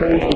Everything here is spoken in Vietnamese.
Christ.